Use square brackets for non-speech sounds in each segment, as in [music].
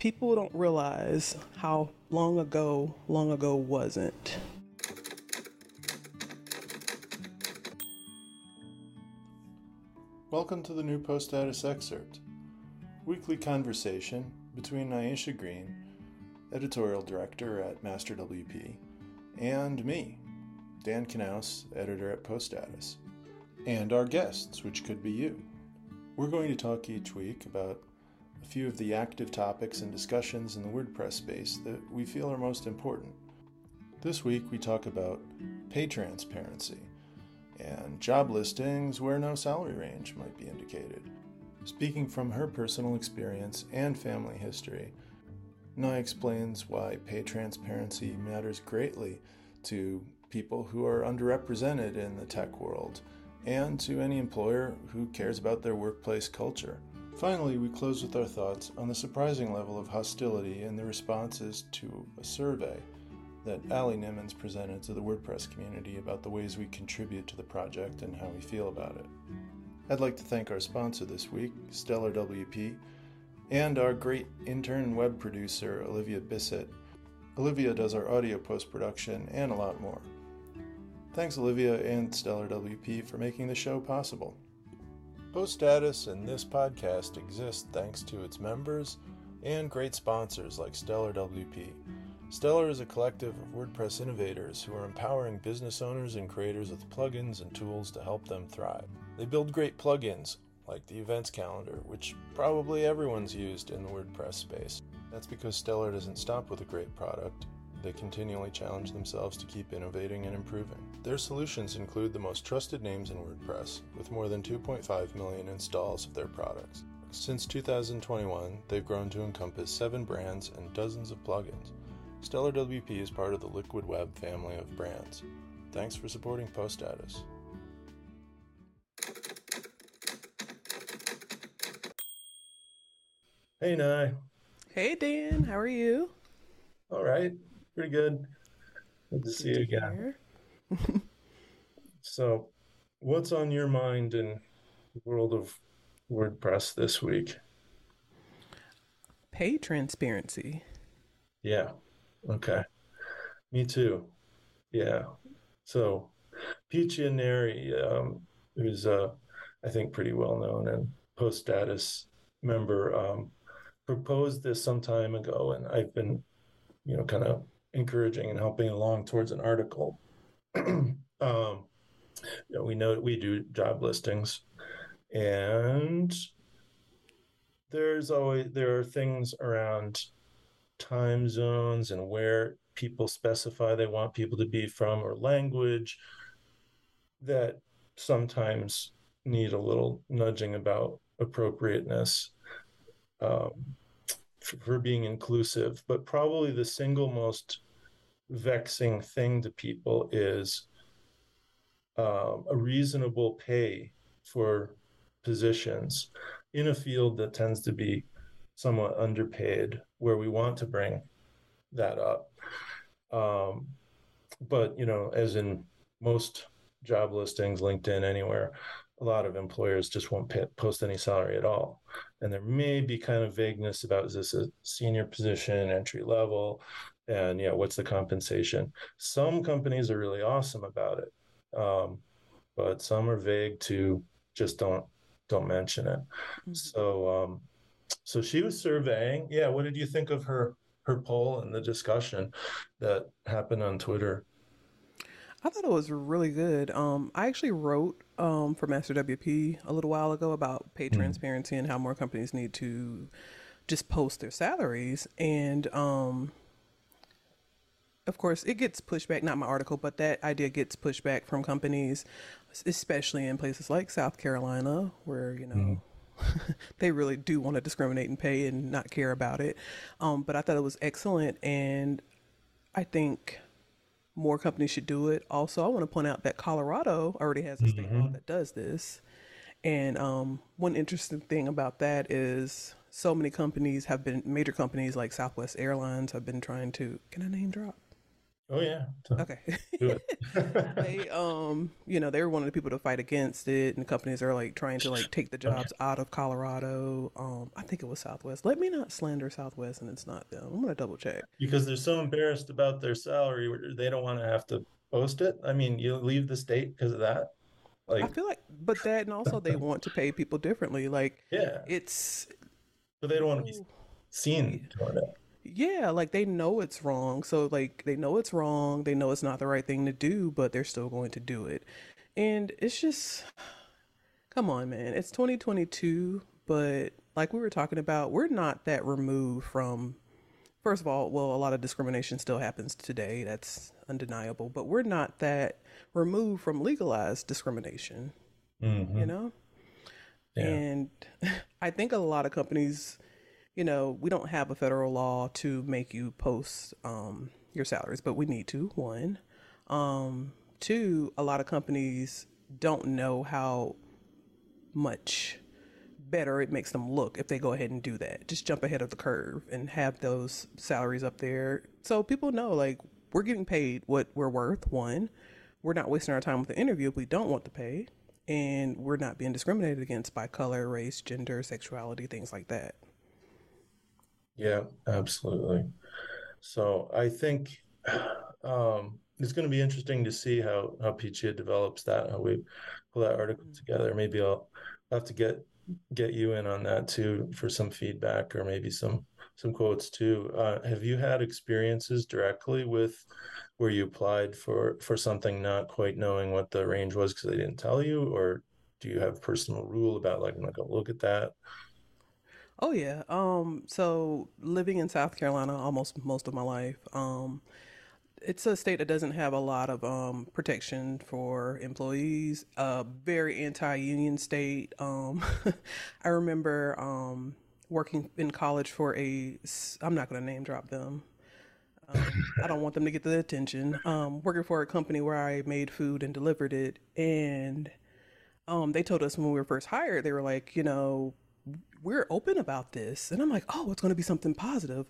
People don't realize how long ago, long ago wasn't. Welcome to the new Post Status excerpt, weekly conversation between Nyasha Green, editorial director at Master WP, and me, Dan Knauss, editor at Post Status, and our guests, which could be you. We're going to talk each week about a few of the active topics and discussions in the WordPress space that we feel are most important. This week we talk about pay transparency and job listings where no salary range might be indicated. Speaking from her personal experience and family history, Nye explains why pay transparency matters greatly to people who are underrepresented in the tech world and to any employer who cares about their workplace culture. Finally, we close with our thoughts on the surprising level of hostility in the responses to a survey that Allie Nimmons presented to the WordPress community about the ways we contribute to the project and how we feel about it. I'd like to thank our sponsor this week, Stellar WP, and our great intern web producer, Olivia Bissett. Olivia does our audio post production and a lot more. Thanks, Olivia and Stellar WP, for making the show possible. Post Status and this podcast exist thanks to its members and great sponsors like Stellar WP. Stellar is a collective of WordPress innovators who are empowering business owners and creators with plugins and tools to help them thrive. They build great plugins, like the events calendar, which probably everyone's used in the WordPress space. That's because Stellar doesn't stop with a great product. They continually challenge themselves to keep innovating and improving. Their solutions include the most trusted names in WordPress, with more than 2.5 million installs of their products. Since 2021, they've grown to encompass seven brands and dozens of plugins. Stellar WP is part of the Liquid Web family of brands. Thanks for supporting Post Status. Hey, Nye. Hey, Dan, how are you? All right. Pretty good. Good to see you again. so, what's on your mind in the world of WordPress this week? Pay transparency. Yeah. Okay. Me too. Yeah. So, and Neri, um, who's uh, I think pretty well known and post status member, um, proposed this some time ago, and I've been, you know, kind of encouraging and helping along towards an article. [clears throat] um, you know, we know we do job listings, and there's always there are things around time zones and where people specify they want people to be from or language that sometimes need a little nudging about appropriateness um, for, being inclusive. But probably the single most vexing thing to people is um, a reasonable pay for positions in a field that tends to be somewhat underpaid, where we want to bring that up. Um, but you know, as in most job listings, LinkedIn, anywhere, a lot of employers just won't pay, post any salary at all. And there may be kind of vagueness about is this a senior position, entry level, and yeah, what's the compensation? Some companies are really awesome about it, um, but some are vague to just don't don't mention it. Mm-hmm. So um, so she was surveying. Yeah, what did you think of her her poll and the discussion that happened on Twitter? I thought it was really good. Um, I actually wrote um, for Master WP a little while ago about pay hmm. transparency mm. and how more companies need to just post their salaries. And um, of course, it gets pushback. Not my article, but that idea gets pushback from companies, especially in places like South Carolina, where you know. Mm [laughs] they really do want to discriminate and pay and not care about it. Um, but I thought it was excellent, and I think more companies should do it. Also, I want to point out that Colorado already has a state mm-hmm. law that does this. And um, one interesting thing about that is so many companies have been major companies like Southwest Airlines have been trying to. Can I name drop? Oh yeah. Okay. [laughs] they um you know they were one of the people to fight against it and companies are like trying to like take the jobs okay. out of Colorado. Um I think it was Southwest. Let me not slander Southwest and it's not them. I'm gonna double check. Because they're so embarrassed about their salary they don't want to have to post it. I mean you leave the state because of that. Like I feel like but that and also they want to pay people differently. Like [laughs] yeah. It's but they don't want to be seen doing it yeah like they know it's wrong so like they know it's wrong they know it's not the right thing to do but they're still going to do it and it's just come on man it's 2022 but like we were talking about we're not that removed from first of all well a lot of discrimination still happens today that's undeniable but we're not that removed from legalized discrimination mm-hmm. you know yeah. and [laughs] i think a lot of companies you know, we don't have a federal law to make you post um, your salaries, but we need to. One, um, two, a lot of companies don't know how much better it makes them look if they go ahead and do that. Just jump ahead of the curve and have those salaries up there so people know like we're getting paid what we're worth. One, we're not wasting our time with the interview if we don't want to pay, and we're not being discriminated against by color, race, gender, sexuality, things like that. Yeah, absolutely. So I think um, it's going to be interesting to see how how Peachia develops that, how we pull that article mm. together. Maybe I'll have to get get you in on that too for some feedback or maybe some some quotes too. Uh, have you had experiences directly with where you applied for for something not quite knowing what the range was because they didn't tell you, or do you have personal rule about like I'm not going to look at that? Oh yeah. Um so living in South Carolina almost most of my life. Um it's a state that doesn't have a lot of um, protection for employees. A very anti-union state. Um, [laughs] I remember um, working in college for a. I'm not going to name drop them. Um, I don't want them to get the attention. Working for a company where I made food and delivered it, and they told us when we were first hired, they were like, you know, we're open about this. And I'm like, oh, it's going to be something positive.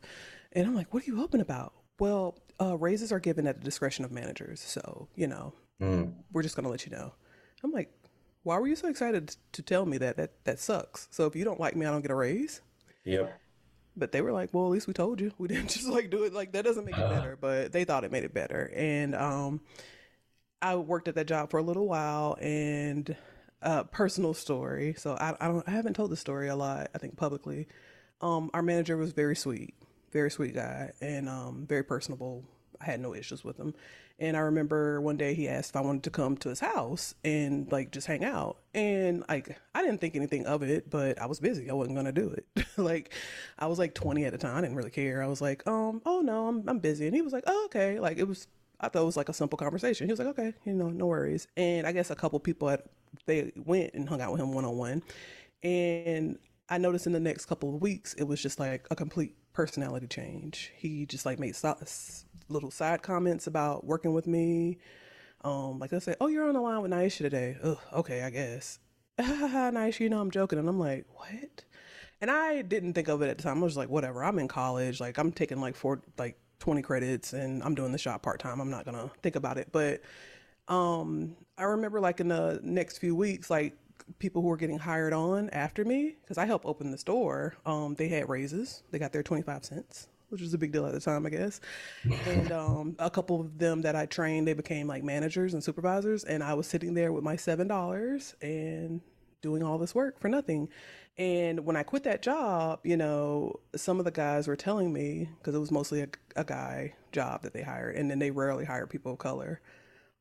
And I'm like, what are you open about? Well, uh, raises are given at the discretion of managers. So, you know, mm. we're just going to let you know. I'm like, why were you so excited to tell me that? That that sucks. So if you don't like me, I don't get a raise. Yep. But they were like, well, at least we told you. [laughs] We didn't just like do it. Like that doesn't make it better, but they thought it made it better. And um, I worked at that job for a little while, and uh, personal story. So I, I don't I haven't told the story a lot. I think publicly. Um, our manager was very sweet, very sweet guy, and um, very personable. I had no issues with him. And I remember one day he asked if I wanted to come to his house and like just hang out. And like I didn't think anything of it, but I was busy. I wasn't gonna do it. [laughs] like I was like 20 at the time. I didn't really care. I was like, um, oh no, I'm I'm busy. And he was like, oh okay. Like it was I thought it was like a simple conversation. He was like, okay, you know, no worries. And I guess a couple people at they went and hung out with him one on one. And I noticed in the next couple of weeks, it was just like a complete personality change. He just like made so- little side comments about working with me. Um, like they say, "Oh, you're on the line with Nyasha today." Ugh, okay, I guess. [laughs] Nyasha, you know I'm joking, and I'm like, "What?" And I didn't think of it at the time. I was like, "Whatever." I'm in college. Like I'm taking like four, like 20 credits, and I'm doing the shop part time. I'm not gonna think about it, but um, I remember like in the next few weeks, like people who were getting hired on after me, because I helped open the store, um, they had raises. They got their 25 cents, which was a big deal at the time, I guess. and [laughs] um, a couple of them that I trained, they became like managers and supervisors. And I was sitting there with my $7 and doing all this work for nothing. And when I quit that job, you know, some of the guys were telling me, because it was mostly a, a guy job that they hired, and then they rarely hire people of color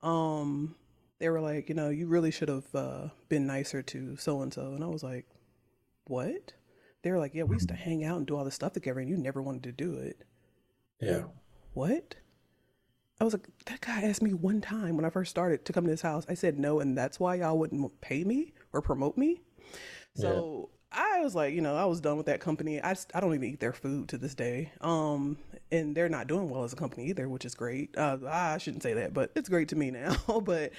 um, they were like, you know, you really should have uh, been nicer to so and so. And I was like, what? They were like, yeah, we used to hang out and do all this stuff together, and you never wanted to do it. Yeah. What? I was like, that guy asked me one time when I first started to come to his house. I said no, and that's why y'all wouldn't pay me or promote me. So I was like, you know, I was done with that company. I, I don't even eat their food to this day. Um, and they're not doing well as a company either, which is great. Uh, I shouldn't say that, but it's great to me now. [laughs] but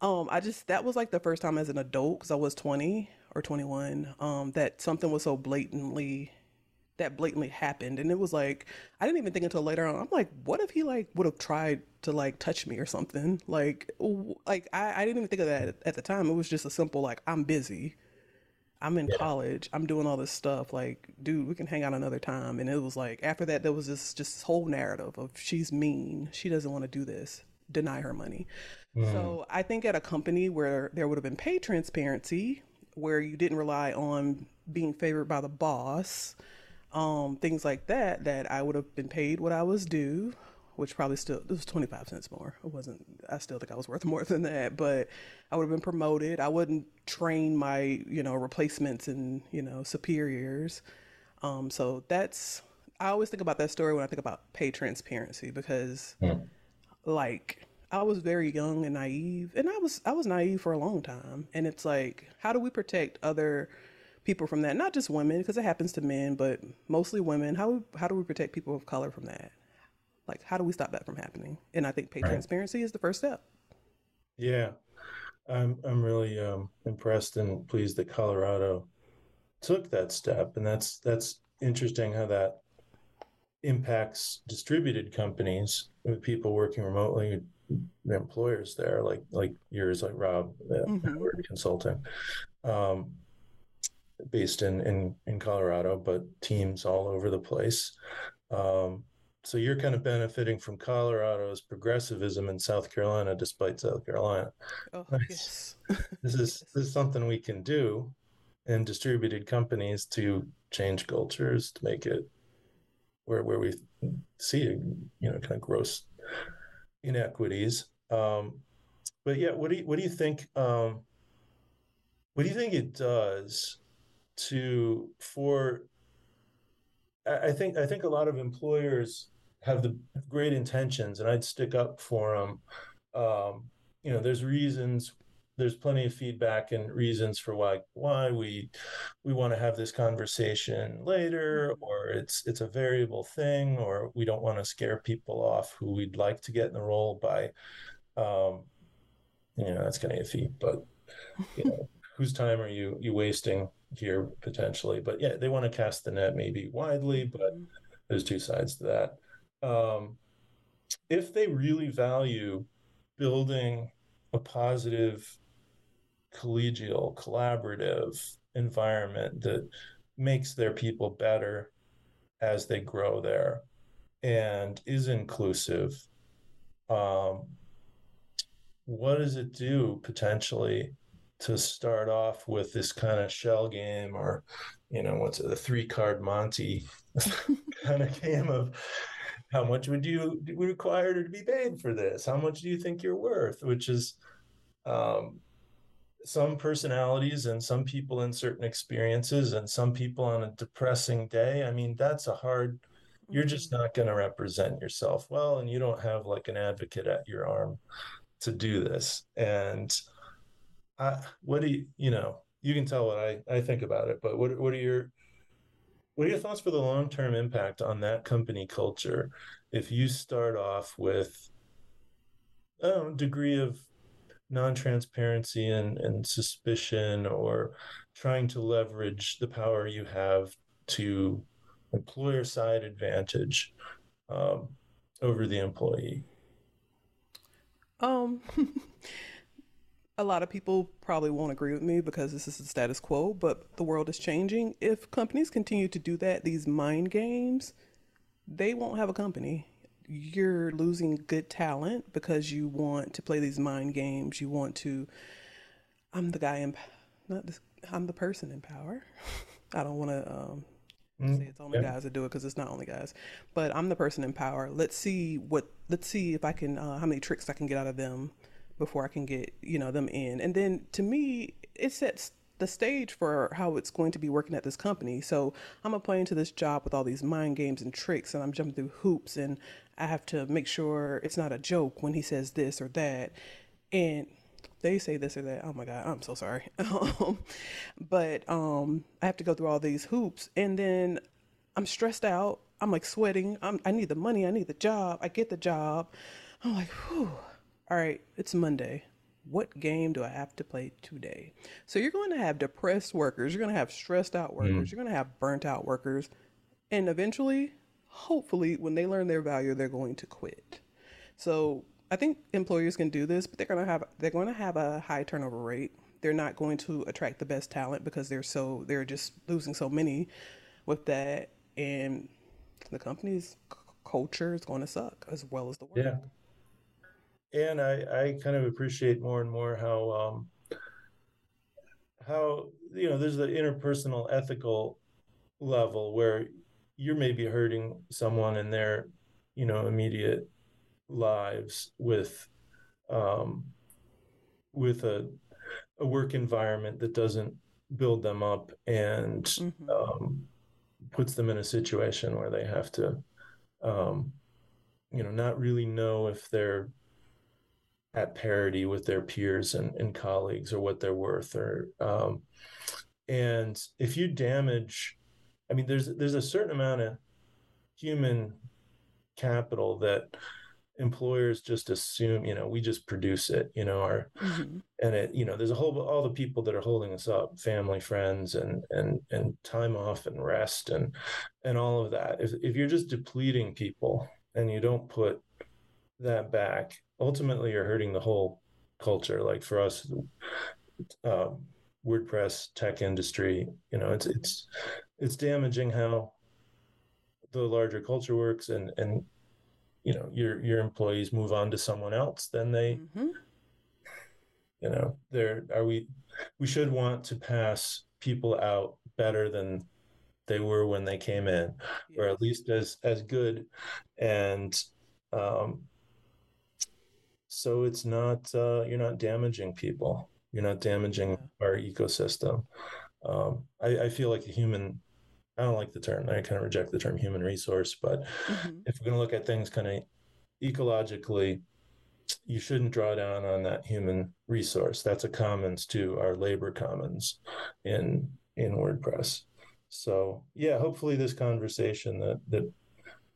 um, I just that was like the first time as an adult because I was 20 or 21 um, that something was so blatantly that blatantly happened and it was like i didn't even think until later on i'm like what if he like would have tried to like touch me or something like like I, I didn't even think of that at the time it was just a simple like i'm busy i'm in yeah. college i'm doing all this stuff like dude we can hang out another time and it was like after that there was this just this whole narrative of she's mean she doesn't want to do this deny her money mm. so i think at a company where there would have been pay transparency where you didn't rely on being favored by the boss um, things like that, that I would have been paid what I was due, which probably still it was 25 cents more. It wasn't, I still think I was worth [laughs] more than that, but I would have been promoted. I wouldn't train my, you know, replacements and, you know, superiors. Um, so that's, I always think about that story when I think about pay transparency because, mm. like, I was very young and naive, and I was I was naive for a long time. And it's like, how do we protect other people from that? Not just women, because it happens to men, but mostly women. How how do we protect people of color from that? Like, how do we stop that from happening? And I think pay right. transparency is the first step. Yeah, I'm I'm really um, impressed and pleased that Colorado took that step, and that's that's interesting how that impacts distributed companies with people working remotely the employers there like like yours like rob mm-hmm. consulting um, based in, in, in Colorado, but teams all over the place. Um, so you're kind of benefiting from Colorado's progressivism in South Carolina, despite South Carolina. Oh, yes. [laughs] this is this is something we can do in distributed companies to change cultures to make it where where we see you know kind of gross inequities. Um, but yeah, what do you what do you think? Um, what do you think it does to for I think I think a lot of employers have the great intentions, and I'd stick up for them. Um, you know, there's reasons, there's plenty of feedback and reasons for why why we we want to have this conversation later, or it's it's a variable thing, or we don't want to scare people off who we'd like to get in the role by, um, you know, that's kind of iffy, but you know, [laughs] whose time are you you wasting here potentially. But yeah, they want to cast the net maybe widely, but mm-hmm. there's two sides to that. Um, if they really value building a positive, collegial, collaborative environment that makes their people better as they grow there and is inclusive, um, what does it do potentially to start off with this kind of shell game or you know what's it, a three card monty [laughs] kind of game of how much would you require to be paid for this? How much do you think you're worth? Which is um, some personalities and some people in certain experiences and some people on a depressing day. I mean that's a hard you're just mm-hmm. not going to represent yourself well and you don't have like an advocate at your arm to do this. And I, what do you, you know, you can tell what I, I think about it, but what, what are your, what are your thoughts for the long term impact on that company culture if you start off with a degree of non transparency and, and suspicion or trying to leverage the power you have to employer side advantage um, over the employee? Um, [laughs] a lot of people probably won't agree with me because this is the status quo, but the world is changing. If companies continue to do that, these mind games, they won't have a company. You're losing good talent because you want to play these mind games. You want to. I'm the guy in, not this. I'm the person in power. [laughs] I don't want to um, mm, say it's only yeah. guys that do it because it's not only guys. But I'm the person in power. Let's see what. Let's see if I can. Uh, how many tricks I can get out of them before I can get, you know, them in. And then to me, it sets the stage for how it's going to be working at this company. So I'm applying to this job with all these mind games and tricks, and I'm jumping through hoops, and I have to make sure it's not a joke when he says this or that. And they say this or that. Oh my God, I'm so sorry. [laughs] but um, I have to go through all these hoops, and then I'm stressed out. I'm like sweating. I'm, I need the money. I need the job. I get the job. I'm like, whew all right, it's Monday. What game do I have to play today? So you're going to have depressed workers, you're going to have stressed out workers, mm. you're going to have burnt out workers, And eventually, hopefully, when they learn their value, they're going to quit. So I think employers can do this, but they're gonna have they're going to have a high turnover rate. They're not going to attract the best talent because they're so they're just losing so many with that, and the company's culture is going to suck as well as the work. Yeah. And I, I kind of appreciate more and more how um, how you know there's the interpersonal ethical level where you're maybe hurting someone in their you know immediate lives with um, with a a work environment that doesn't build them up and Mm-hmm. um, puts them in a situation where they have to um, you know not really know if they're at parity with their peers and, and colleagues or what they're worth or um, and if you damage i mean there's there's a certain amount of human capital that employers just assume you know we just produce it you know our Mm-hmm. and it you know there's a whole all the people that are holding us up family friends and and and time off and rest and and all of that if, if you're just depleting people and you don't put that back ultimately you're hurting the whole culture. Like for us uh, wordpress tech industry you know it's it's it's damaging how the larger culture works and and you know your your employees move on to someone else then they Mm-hmm. you know there are we we should want to pass people out better than they were when they came in or at least as as good. And um so it's not uh you're not damaging people you're not damaging our ecosystem um i i feel like a human i don't like the term i kind of reject the term human resource but Mm-hmm. if we're going to look at things kind of ecologically, you shouldn't draw down on that human resource. That's a commons to our labor commons in in WordPress. So yeah, hopefully this conversation that that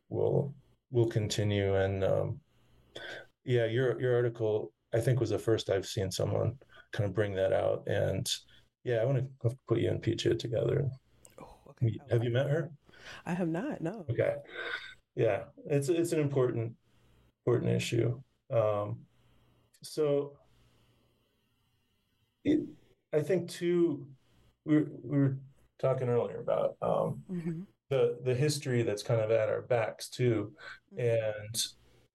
will will continue. And um, yeah, your your article I think was the first I've seen someone kind of bring that out. And yeah, I want to put you and Peachia together. Oh, okay. Have you met her? I have not. No. Okay. Yeah, it's it's an important important issue. Um, so it, I think too, we were, we were talking earlier about um, Mm-hmm. the the history that's kind of at our backs too, and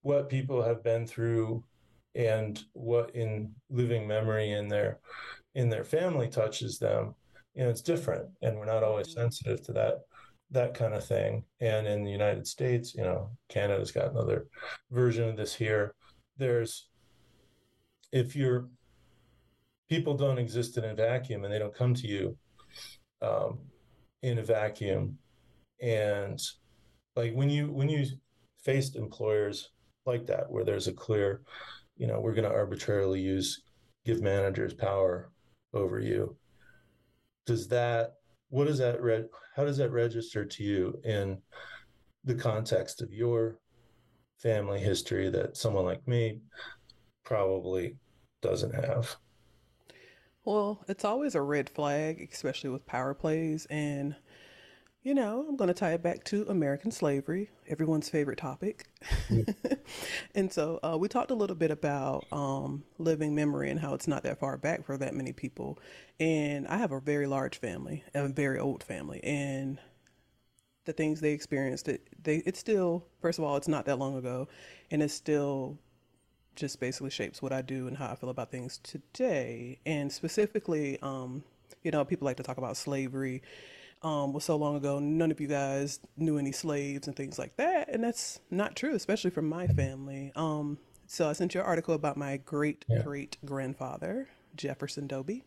what people have been through, and what in living memory in their in their family touches them. You know, it's different, and we're not always Mhm. sensitive to that that kind of thing. And in the United States, you know, Canada's got another version of this here. There's if you're people don't exist in a vacuum and they don't come to you um, in a vacuum and like when you when you faced employers like that where there's a clear you know we're going to arbitrarily use give managers power over you does that what does that re- how does that register to you in the context of your family history that someone like me probably doesn't have Well, it's always a red flag, especially with power plays. And, you know, I'm going to tie it back to American slavery, everyone's favorite topic. [laughs] and so uh, we talked a little bit about um, living memory and how it's not that far back for that many people. And I have a very large family, a very old family. And the things they experienced, it, they, it's still, first of all, it's not that long ago. And it's still just basically shapes what I do and how I feel about things today. And specifically, um, you know, people like to talk about slavery. Um, was so long ago, none of you guys knew any slaves and things like that, and that's not true, especially for my family. Um, so I sent you an article about my great Yeah. great grandfather Jefferson Doby,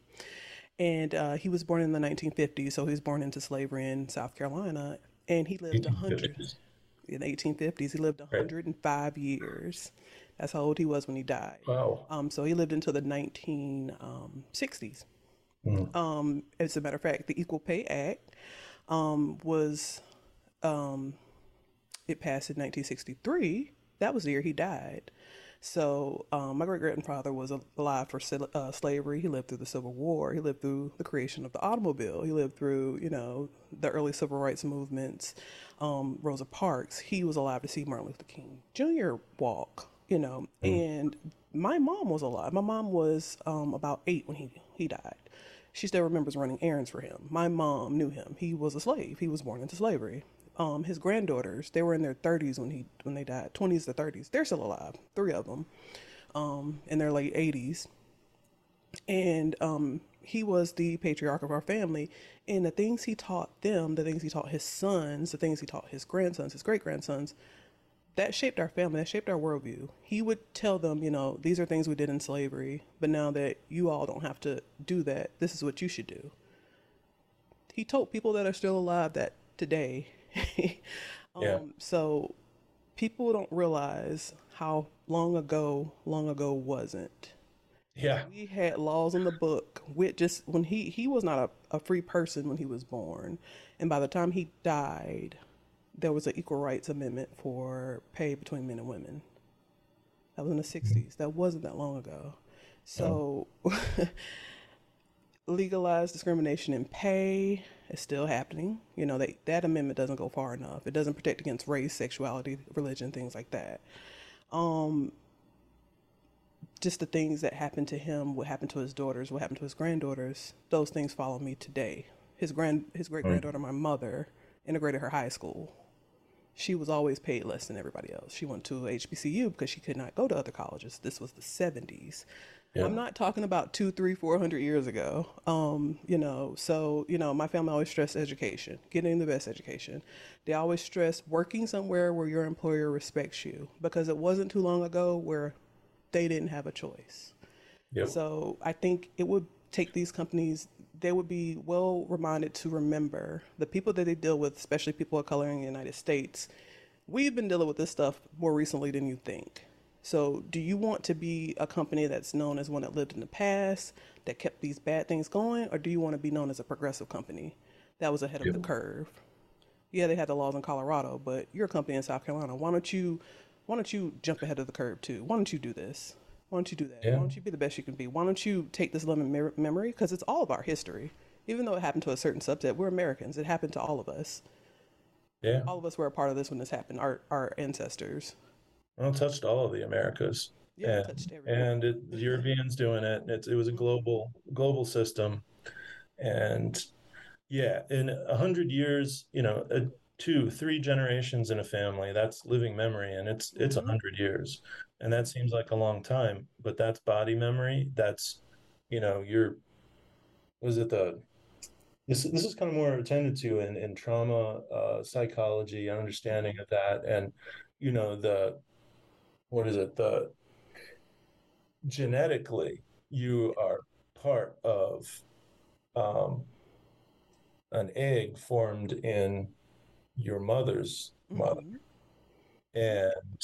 and uh, he was born in the 1950s. So he was born into slavery in South Carolina, and he lived hundred in the 1850s. He lived 105 years. That's how old he was when he died. wow Um, so he lived until the 1960s. Mm. Um, as a matter of fact, the Equal Pay Act um, was um, it passed in 1963. That was the year he died. So um, my great grandfather was alive for uh, slavery. He lived through the Civil War. He lived through the creation of the automobile. He lived through you know the early civil rights movements, um, Rosa Parks. He was alive to see Martin Luther King Jr. walk. You know, mm. and my mom was alive. My mom was um, about eight when he he died. She still remembers running errands for him. My mom knew him. He was a slave. He was born into slavery um, his granddaughters, they were in their 30s when he when they died, 20s to 30s. They're still alive, three of them, um, in their late 80s. And um, he was the patriarch of our family, and the things he taught them, the things he taught his sons, the things he taught his grandsons, his great grandsons, that shaped our family, that shaped our worldview. He would tell them, you know, these are things we did in slavery, but now that you all don't have to do that, this is what you should do. He told people that are still alive that today [laughs] um, yeah. So people don't realize how long ago long ago wasn't. Yeah. We had laws in the book with just when he he was not a, a free person when he was born. And by the time he died, there was an equal rights amendment for pay between men and women. That was in the 60s. Mm-hmm. That wasn't that long ago. So [laughs] legalized discrimination in pay, is still happening. You know, they, that amendment doesn't go far enough. It doesn't protect against race, sexuality, religion, things like that. Um, just the things that happened to him, what happened to his daughters, what happened to his granddaughters, those things follow me today. His grand, his great granddaughter, my mother, integrated her high school. She was always paid less than everybody else. She went to HBCU because she could not go to other colleges. This was the 70s. Yeah. I'm not talking about two, three, four hundred years ago. Um, you know, so you know, my family always stressed education, getting the best education. They always stress working somewhere where your employer respects you, because it wasn't too long ago where they didn't have a choice. Yep. So I think it would take these companies. They would be well reminded to remember the people that they deal with, especially people of color in the United States. We've been dealing with this stuff more recently than you think. So, do you want to be a company that's known as one that lived in the past, that kept these bad things going, or do you want to be known as a progressive company that was ahead of the curve? Yeah, they had the laws in Colorado, but you're a company in South Carolina. Why don't you why don't you jump ahead of the curve too? Why don't you do this? Why don't you do that? Yeah. Why don't you be the best you can be? Why don't you take this lemon memory because it's all of our history. Even though it happened to a certain subset, we're Americans. It happened to all of us. Yeah. All of us were a part of this when this happened. Our our ancestors. Well, it touched all of the Americas. Yeah, and, and it, the Europeans doing it. It, it was a global global system, and yeah, in a hundred years, you know, a, two, three generations in a family, that's living memory, and it's it's a mm-hmm. hundred years, and that seems like a long time, but that's body memory. That's, you know, you're, was it the this this is kind of more attended to in in trauma uh, psychology understanding of that and you know the what is it the genetically you are part of um, an egg formed in your mother's mother mm-hmm. and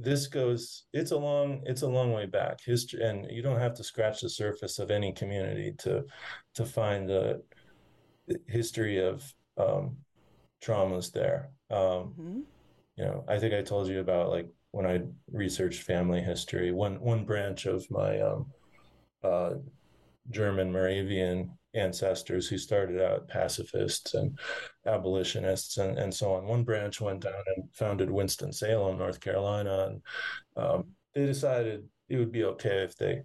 this goes it's a long it's a long way back history and you don't have to scratch the surface of any community to to find the history of um, traumas there um, mm-hmm. you know i think i told you about like when I researched family history. One one branch of my um, uh, German Moravian ancestors who started out pacifists and abolitionists and, and so on. One branch went down and founded Winston Salem, North Carolina, and um, they decided it would be okay if they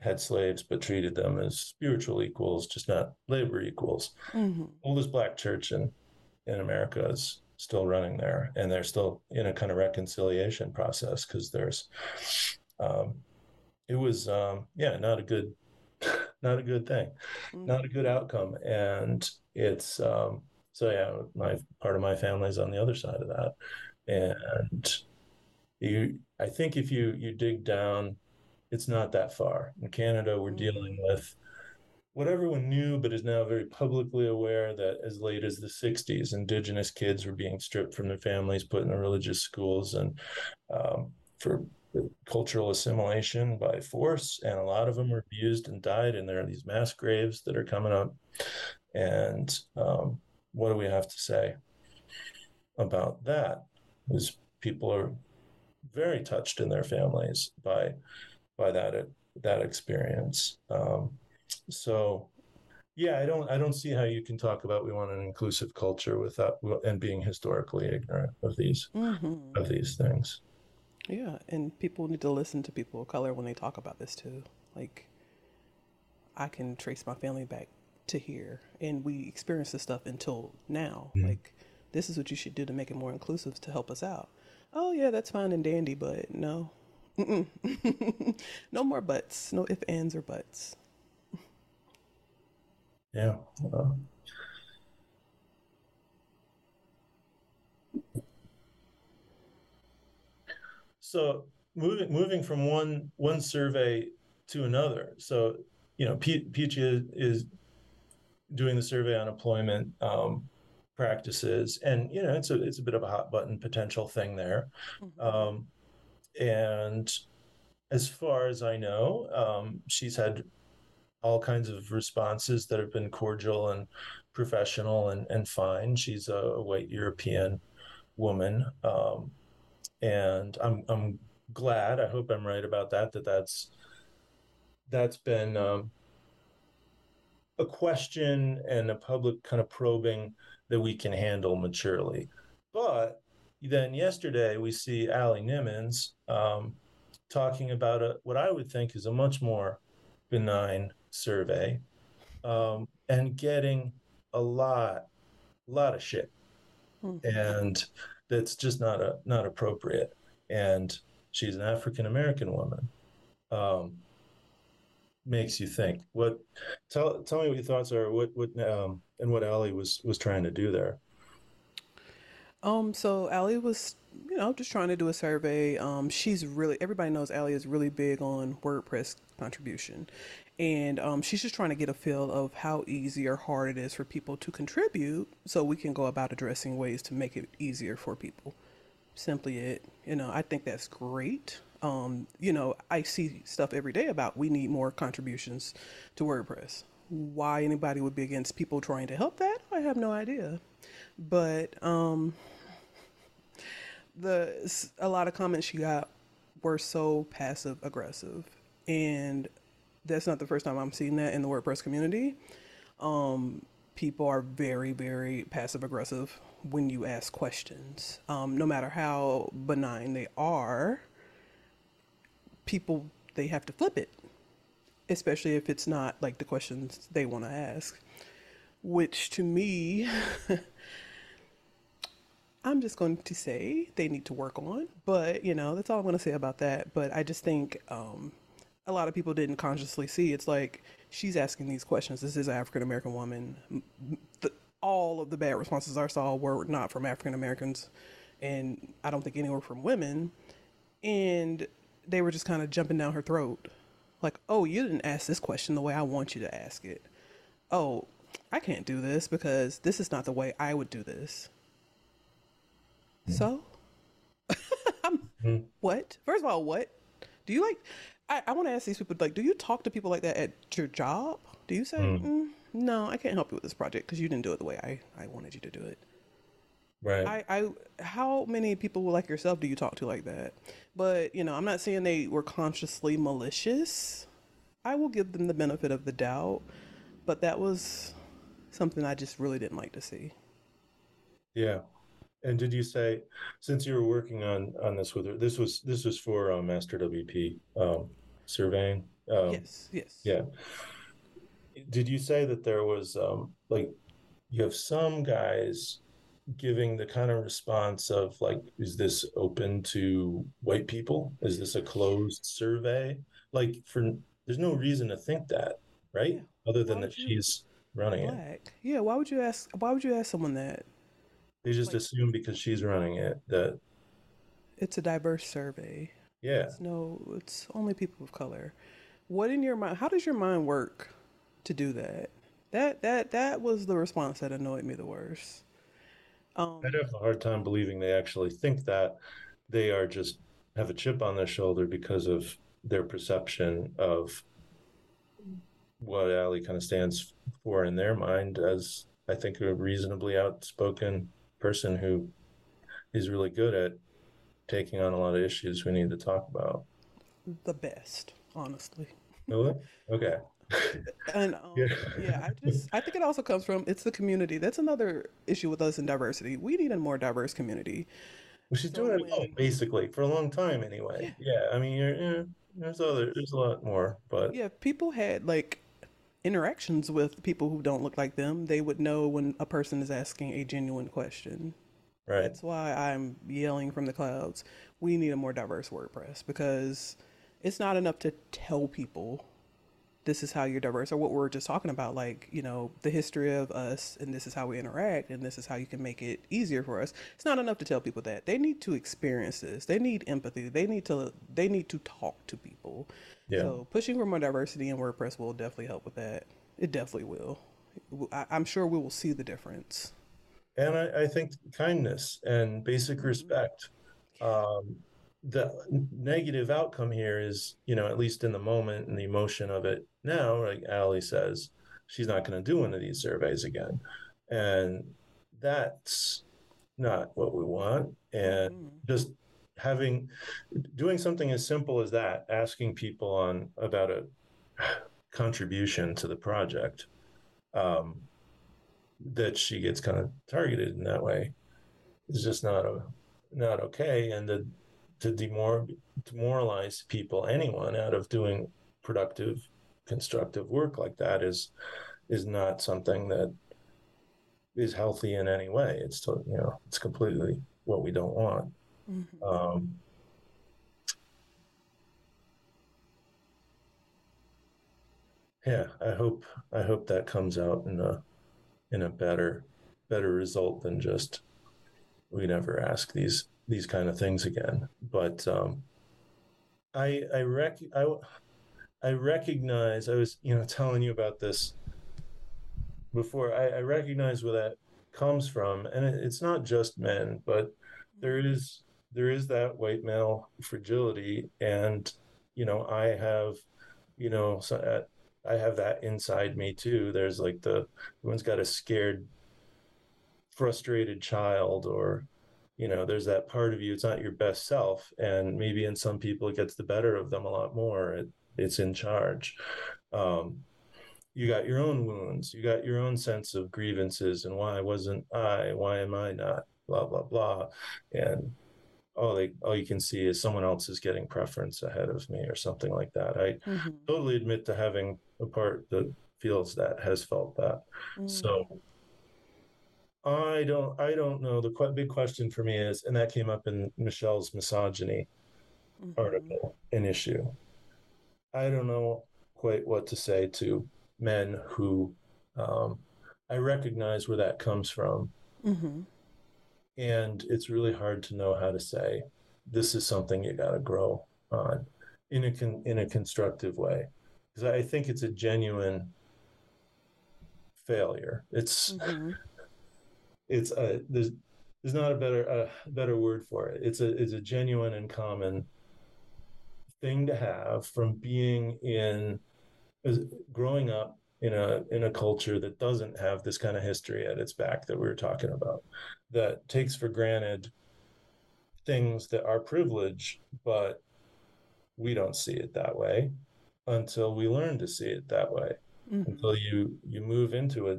had slaves but treated them as spiritual equals, just not labor equals. Mm-hmm. Oldest black church in in America is still running there, and they're still in a kind of reconciliation process because there's, um, it was um, yeah not a good, not a good thing, mm-hmm. not a good outcome, and it's um, so yeah my part of my family is on the other side of that, and you I think if you you dig down, it's not that far. In Canada, we're mm-hmm. dealing with what everyone knew, but is now very publicly aware that as late as the 60s, indigenous kids were being stripped from their families, put in the religious schools, and um, for cultural assimilation by force. And a lot of them were abused and died. And there are these mass graves that are coming up. And um, what do we have to say about that? Is people are very touched in their families by by that that experience. Um, so yeah, I don't I don't see how you can talk about we want an inclusive culture without and being historically ignorant of these mm-hmm. of these things. Yeah, and people need to listen to people of color when they talk about this too. Like I can trace my family back to here and we experience this stuff until now. Mm-hmm. Like this is what you should do to make it more inclusive to help us out. Oh yeah, that's fine and dandy, but no. [laughs] no more buts. No if ands or buts. Yeah. Uh, so moving moving from one one survey to another. So you know, Peachy is, is doing the survey on employment um, practices, and you know, it's a it's a bit of a hot button potential thing there. Mm-hmm. Um, and as far as I know, um, she's had all kinds of responses that have been cordial and professional and, and fine. She's a white European woman. Um, and I'm, I'm glad, I hope I'm right about that, that that's, that's been um, a question and a public kind of probing that we can handle maturely. But then yesterday we see Allie Nimmons um, talking about a, what I would think is a much more benign survey um, and getting a lot, a lot of shit, mm-hmm. and that's just not a not appropriate. And she's an African American woman. Um, makes you think. What? Tell tell me what your thoughts are. What what um, and what Allie was was trying to do there. Um. So Allie was you know, just trying to do a survey. Um, she's really, everybody knows Allie is really big on WordPress contribution. And um, she's just trying to get a feel of how easy or hard it is for people to contribute so we can go about addressing ways to make it easier for people. Simply it. You know, I think that's great. Um, you know, I see stuff every day about we need more contributions to WordPress. Why anybody would be against people trying to help that, I have no idea. But um, the a lot of comments she got were so passive aggressive, and that's not the first time I'm seeing that in the WordPress community. Um, people are very, very passive aggressive when you ask questions, um, no matter how benign they are. People they have to flip it, especially if it's not like the questions they want to ask, which to me. [laughs] I'm just going to say they need to work on, but you know, that's all I'm going to say about that. But I just think um, a lot of people didn't consciously see. It's like she's asking these questions. This is an African American woman. The, all of the bad responses I saw were not from African Americans, and I don't think any were from women. And they were just kind of jumping down her throat, like, "Oh, you didn't ask this question the way I want you to ask it. Oh, I can't do this because this is not the way I would do this." Mm. So, [laughs] mm. what? First of all, what? Do you like? I, I want to ask these people like, do you talk to people like that at your job? Do you say, mm. mm no, I can't help you with this project because you didn't do it the way I, I wanted you to do it? Right. I, I, how many people like yourself do you talk to like that? But you know, I'm not saying they were consciously malicious. I will give them the benefit of the doubt, but that was something I just really didn't like to see. Yeah, and did you say, since you were working on on this with her, this was this was for um, Master WP um, surveying? Um, yes. Yes. Yeah. Did you say that there was um, like you have some guys giving the kind of response of like, is this open to white people? Is this a closed survey? Like, for there's no reason to think that, right? Yeah. Other than that she's running black. it. Yeah. Why would you ask? Why would you ask someone that? They just like, assume because she's running it that it's a diverse survey. Yeah. It's no, it's only people of color. What in your mind? How does your mind work to do that? That that that was the response that annoyed me the worst. Um, I'd have a hard time believing they actually think that they are just have a chip on their shoulder because of their perception of what Allie kind of stands for in their mind as I think a reasonably outspoken person who is really good at taking on a lot of issues we need to talk about. The best, honestly. Really? Okay. And [laughs] um, Yeah. yeah, I just I think it also comes from it's the community. That's another issue with us in diversity. We need a more diverse community. Well, she's So doing it when basically, for a long time anyway. Yeah, yeah I mean, you're, yeah, there's other, there's a lot more, but yeah, people had like interactions with people who don't look like them, they would know when a person is asking a genuine question. Right. That's why I'm yelling from the clouds. We need a more diverse WordPress because it's not enough to tell people this is how you're diverse or what we're just talking about like you know the history of us and this is how we interact and this is how you can make it easier for us. It's not enough to tell people that. They need to experience this. They need empathy. They need to they need to talk to people. Yeah. so pushing for more diversity in wordpress will definitely help with that. It definitely will. I, i'm sure we will see the difference And I, I think kindness and basic respect. Um, the negative outcome here is, you know, at least in the moment and the emotion of it now, like Allie says, she's not going to do one of these surveys again. And that's not what we want. And Mhm. just having, doing something as simple as that, asking people on about a [sighs] contribution to the project. Um, that she gets kind of targeted in that way is just not a not okay. And to to demor- demoralize people anyone out of doing productive constructive work like that is is not something that is healthy in any way. It's to, you know it's completely what we don't want. Mhm. um, yeah i hope i hope that comes out in a in a better better result than just we never ask these these kind of things again. But um i i rec i i recognize i was you know telling you about this before. I, I recognize where that comes from. And it, it's not just men but there is there is that white male fragility. And you know i have you know so at, i have that inside me too. There's like the everyone's got a scared frustrated child or you know there's that part of you it's not your best self and maybe in some people it gets the better of them a lot more. It, it's in charge. Um, you got your own wounds. You got your own sense of grievances and why wasn't i? Why am i not? Blah blah blah. And all they all you can see is someone else is getting preference ahead of me or something like that i Mhm. totally admit to having a part that feels that has felt that so I don't I don't know. The que- big question for me is, and that came up in Michelle's misogyny Mhm. article, an issue. I don't know quite what to say to men who um, I recognize where that comes from, Mhm. And it's really hard to know how to say this is something you got to grow on in a con- in a constructive way because I think it's a genuine failure. It's Mhm. it's a there's there's not a better a better word for it. It's a it's a genuine and common thing to have from being in growing up in a in a culture that doesn't have this kind of history at its back that we were talking about that takes for granted things that are privilege but we don't see it that way until we learn to see it that way Mhm. until you you move into a,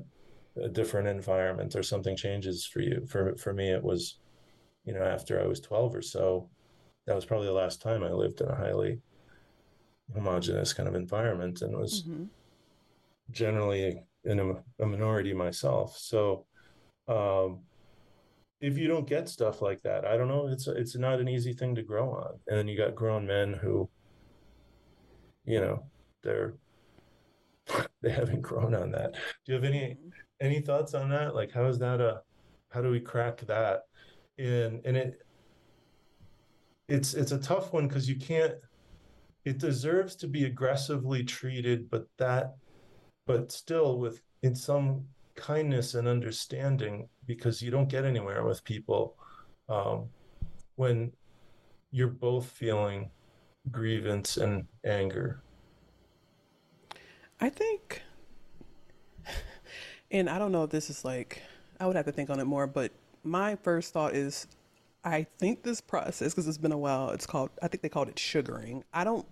a different environment or something changes for you for for me it was you know after i was 12 or so that was probably the last time i lived in a highly homogenous kind of environment and was Mhm. Generally in a, a minority myself. So um if you don't get stuff like that i don't know it's it's not an easy thing to grow on. And then you got grown men who you know they're [laughs] they haven't grown on that. Do you have any any thoughts on that? Like how is that a how do we crack that? And and it it's it's a tough one because you can't it deserves to be aggressively treated but that but still with in some kindness and understanding because you don't get anywhere with people um, when you're both feeling grievance and anger I think, [laughs] and I don't know if this is like, I would have to think on it more, but my first thought is I think this process, because it's been a while, it's called, I think they called it sugaring. I don't,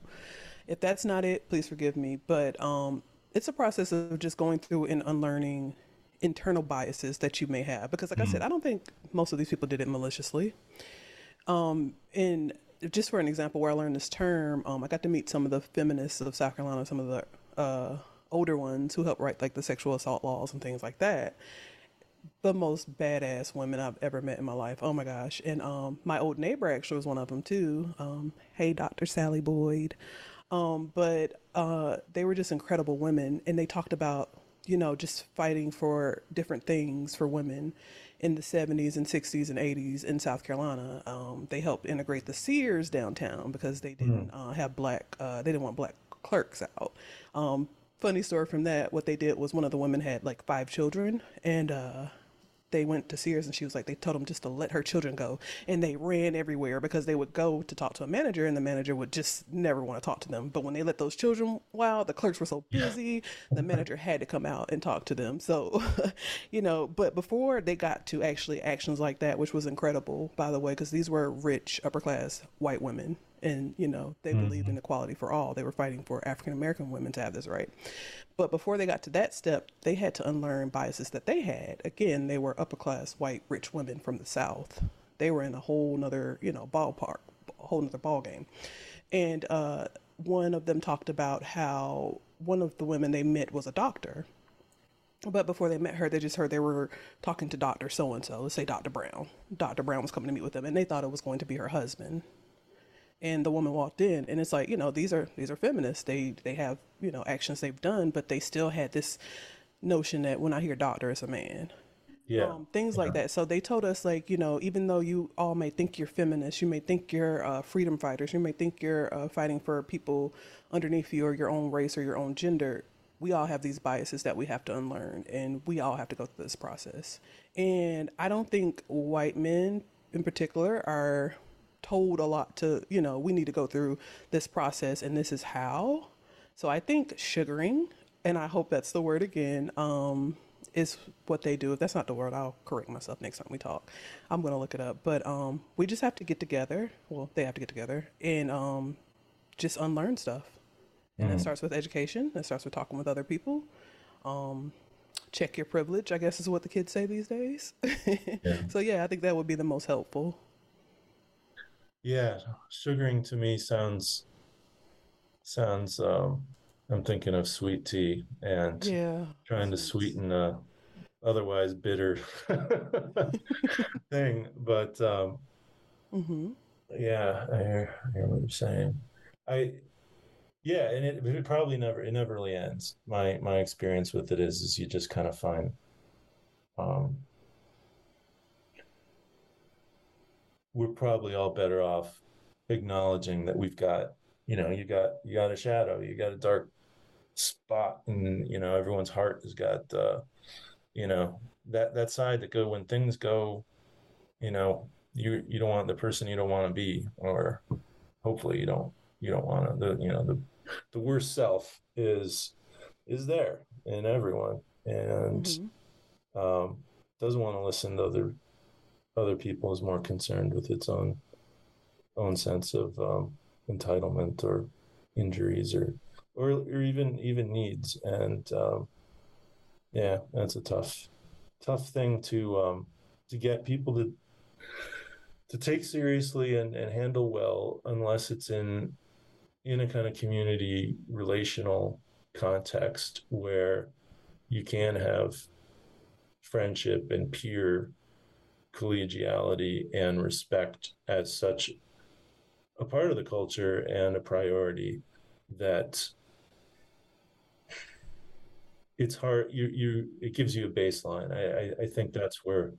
if that's not it, please forgive me. But um, it's a process of just going through and unlearning internal biases that you may have. Because, like mm. I said, I don't think most of these people did it maliciously. Um, and just for an example, where I learned this term, um, I got to meet some of the feminists of South Carolina, some of the uh, older ones who helped write like the sexual assault laws and things like that the most badass women I've ever met in my life. Oh my gosh. And um, my old neighbor actually was one of them too. Um, hey, Dr. Sally Boyd. Um, but uh, they were just incredible women. And they talked about, you know, just fighting for different things for women in the 70s and 60s and 80s in South Carolina. Um, they helped integrate the Sears downtown because they didn't mm. uh, have black, uh, they didn't want black clerks out. Um, funny story from that, what they did was one of the women had like five children and, uh, they went to Sears and she was like, they told them just to let her children go. And they ran everywhere because they would go to talk to a manager and the manager would just never want to talk to them. But when they let those children, wow, the clerks were so busy, the manager had to come out and talk to them. So, [laughs] you know, but before they got to actually actions like that, which was incredible, by the way, because these were rich, upper class white women and you know they mm-hmm. believed in equality for all they were fighting for african american women to have this right but before they got to that step they had to unlearn biases that they had again they were upper class white rich women from the south they were in a whole nother you know ballpark a whole nother ball game and uh, one of them talked about how one of the women they met was a doctor but before they met her, they just heard they were talking to Dr. So and so, let's say Dr. Brown. Dr. Brown was coming to meet with them, and they thought it was going to be her husband and the woman walked in and it's like you know these are these are feminists. They they have you know actions they've done but they still had this notion that when i hear doctor it's a man. Yeah. Um, things yeah. like that. So they told us like you know even though you all may think you're feminists you may think you're uh, freedom fighters you may think you're uh, fighting for people underneath you or your own race or your own gender we all have these biases that we have to unlearn and we all have to go through this process. And i don't think white men in particular are told a lot to, you know, we need to go through this process and this is how. So I think sugaring, and I hope that's the word again, um, is what they do. If that's not the word, I'll correct myself next time we talk. I'm going to look it up. But um, we just have to get together. Well, they have to get together and um, just unlearn stuff. And mm. it starts with education. It starts with talking with other people. Um, check your privilege, I guess is what the kids say these days. [laughs] yeah. So, yeah, I think that would be the most helpful. Yeah, sugaring to me sounds sounds um I'm thinking of sweet tea and yeah, trying to sweeten a otherwise bitter [laughs] thing. But um mm-hmm. yeah, I hear, I hear what you're saying. I yeah, and it, it probably never it never really ends. My my experience with it is is you just kind of find um we're probably all better off acknowledging that we've got you know you got you got a shadow you got a dark spot and you know everyone's heart has got uh you know that that side that go when things go you know you you don't want the person you don't want to be or hopefully you don't you don't want to the you know the the worst self is is there in everyone and mm-hmm. um doesn't want to listen to other other people is more concerned with its own own sense of um, entitlement or injuries or, or or even even needs. And um, yeah that's a tough tough thing to um, to get people to to take seriously and, and handle well unless it's in in a kind of community relational context where you can have friendship and peer collegiality and respect as such a part of the culture and a priority that it's hard you you it gives you a baseline. I i, I think that's where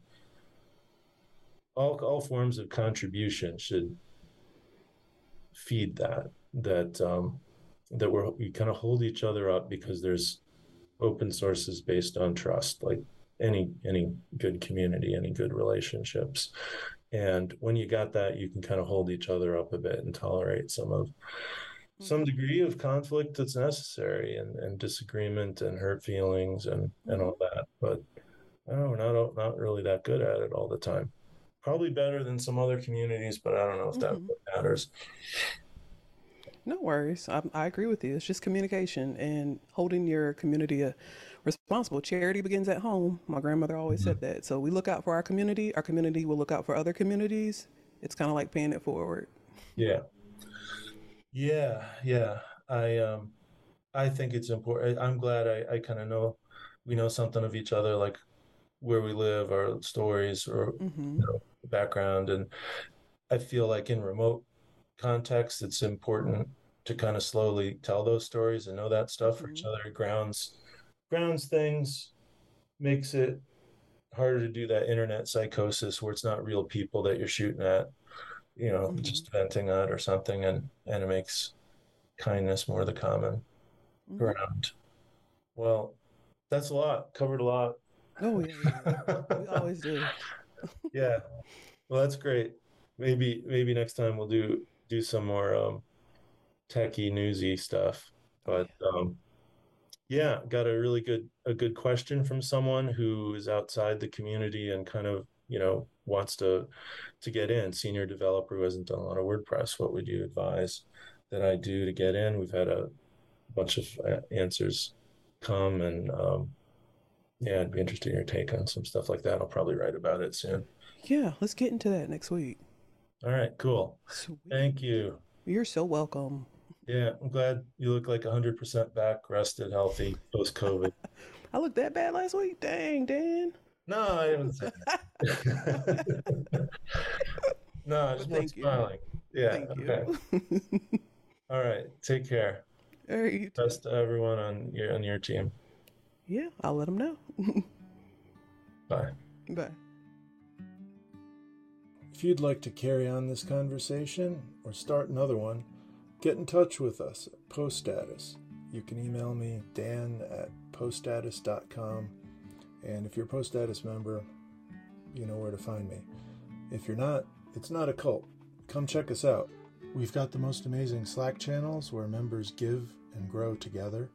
all all forms of contribution should feed that that um that we're we kind of hold each other up because there's open sources based on trust like any any good community, any good relationships. And when you got that, you can kind of hold each other up a bit and tolerate some of some mm-hmm. degree of conflict that's necessary and, and disagreement and hurt feelings and, and all mm-hmm. that. But I don't know, we're not not really that good at it all the time. probably better than some other communities, but I don't know if that Mhm. matters. No worries. I, I agree with you. It's just communication and holding your community uh, responsible. Charity begins at home. My grandmother always said that. So we look out for our community. Our community will look out for other communities. It's kind of like paying it forward. Yeah. Yeah, yeah. I um I think it's important. I'm glad I, I kind of know we know something of each other, like where we live, our stories or hmm you know, background. And I feel like in remote context, it's important to kind of slowly tell those stories and know that stuff for each hmm other. It grounds grounds things, makes it harder to do that internet psychosis where it's not real people that you're shooting at, you know, hmm just venting at or something, and and it makes kindness more the common hmm ground. Well, that's a lot. Covered a lot. Oh, yeah, yeah, yeah. We [laughs] always do. Yeah. Well, that's great. Maybe maybe next time we'll do do some more um techie newsy stuff. Oh, But um yeah, got a really good a good question from someone who is outside the community and kind of, you know, wants to to get in. Senior developer who hasn't done a lot of WordPress. What would you advise that I do to get in? We've had a bunch of uh, answers come and um yeah, I'd be interested in your take on some stuff like that. I'll probably write about it soon. Yeah, let's get into that next week. All right, cool. Sweet. Thank you. You're so welcome. Yeah, I'm glad you look like 100% back, rested, healthy, post-COVID. [laughs] I looked that bad last week. Dang, Dan. No, I haven't said that. [laughs] No, I But just want thank you. smiling. Yeah, Thank okay. you. [laughs] All right. Take care. All right, you. Best to everyone on your on your team. Yeah, I'll let them know. Bye. Bye. If you'd like to carry on this conversation or start another one, get in touch with us at PostStatus. You can email me, dan at poststatus.com. And if you're a PostStatus member, you know where to find me. If you're not, it's not a cult. Come check us out. We've got the most amazing Slack channels where members give and grow together.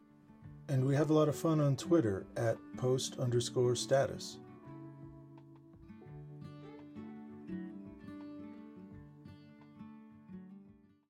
And we have a lot of fun on Twitter at post underscore status.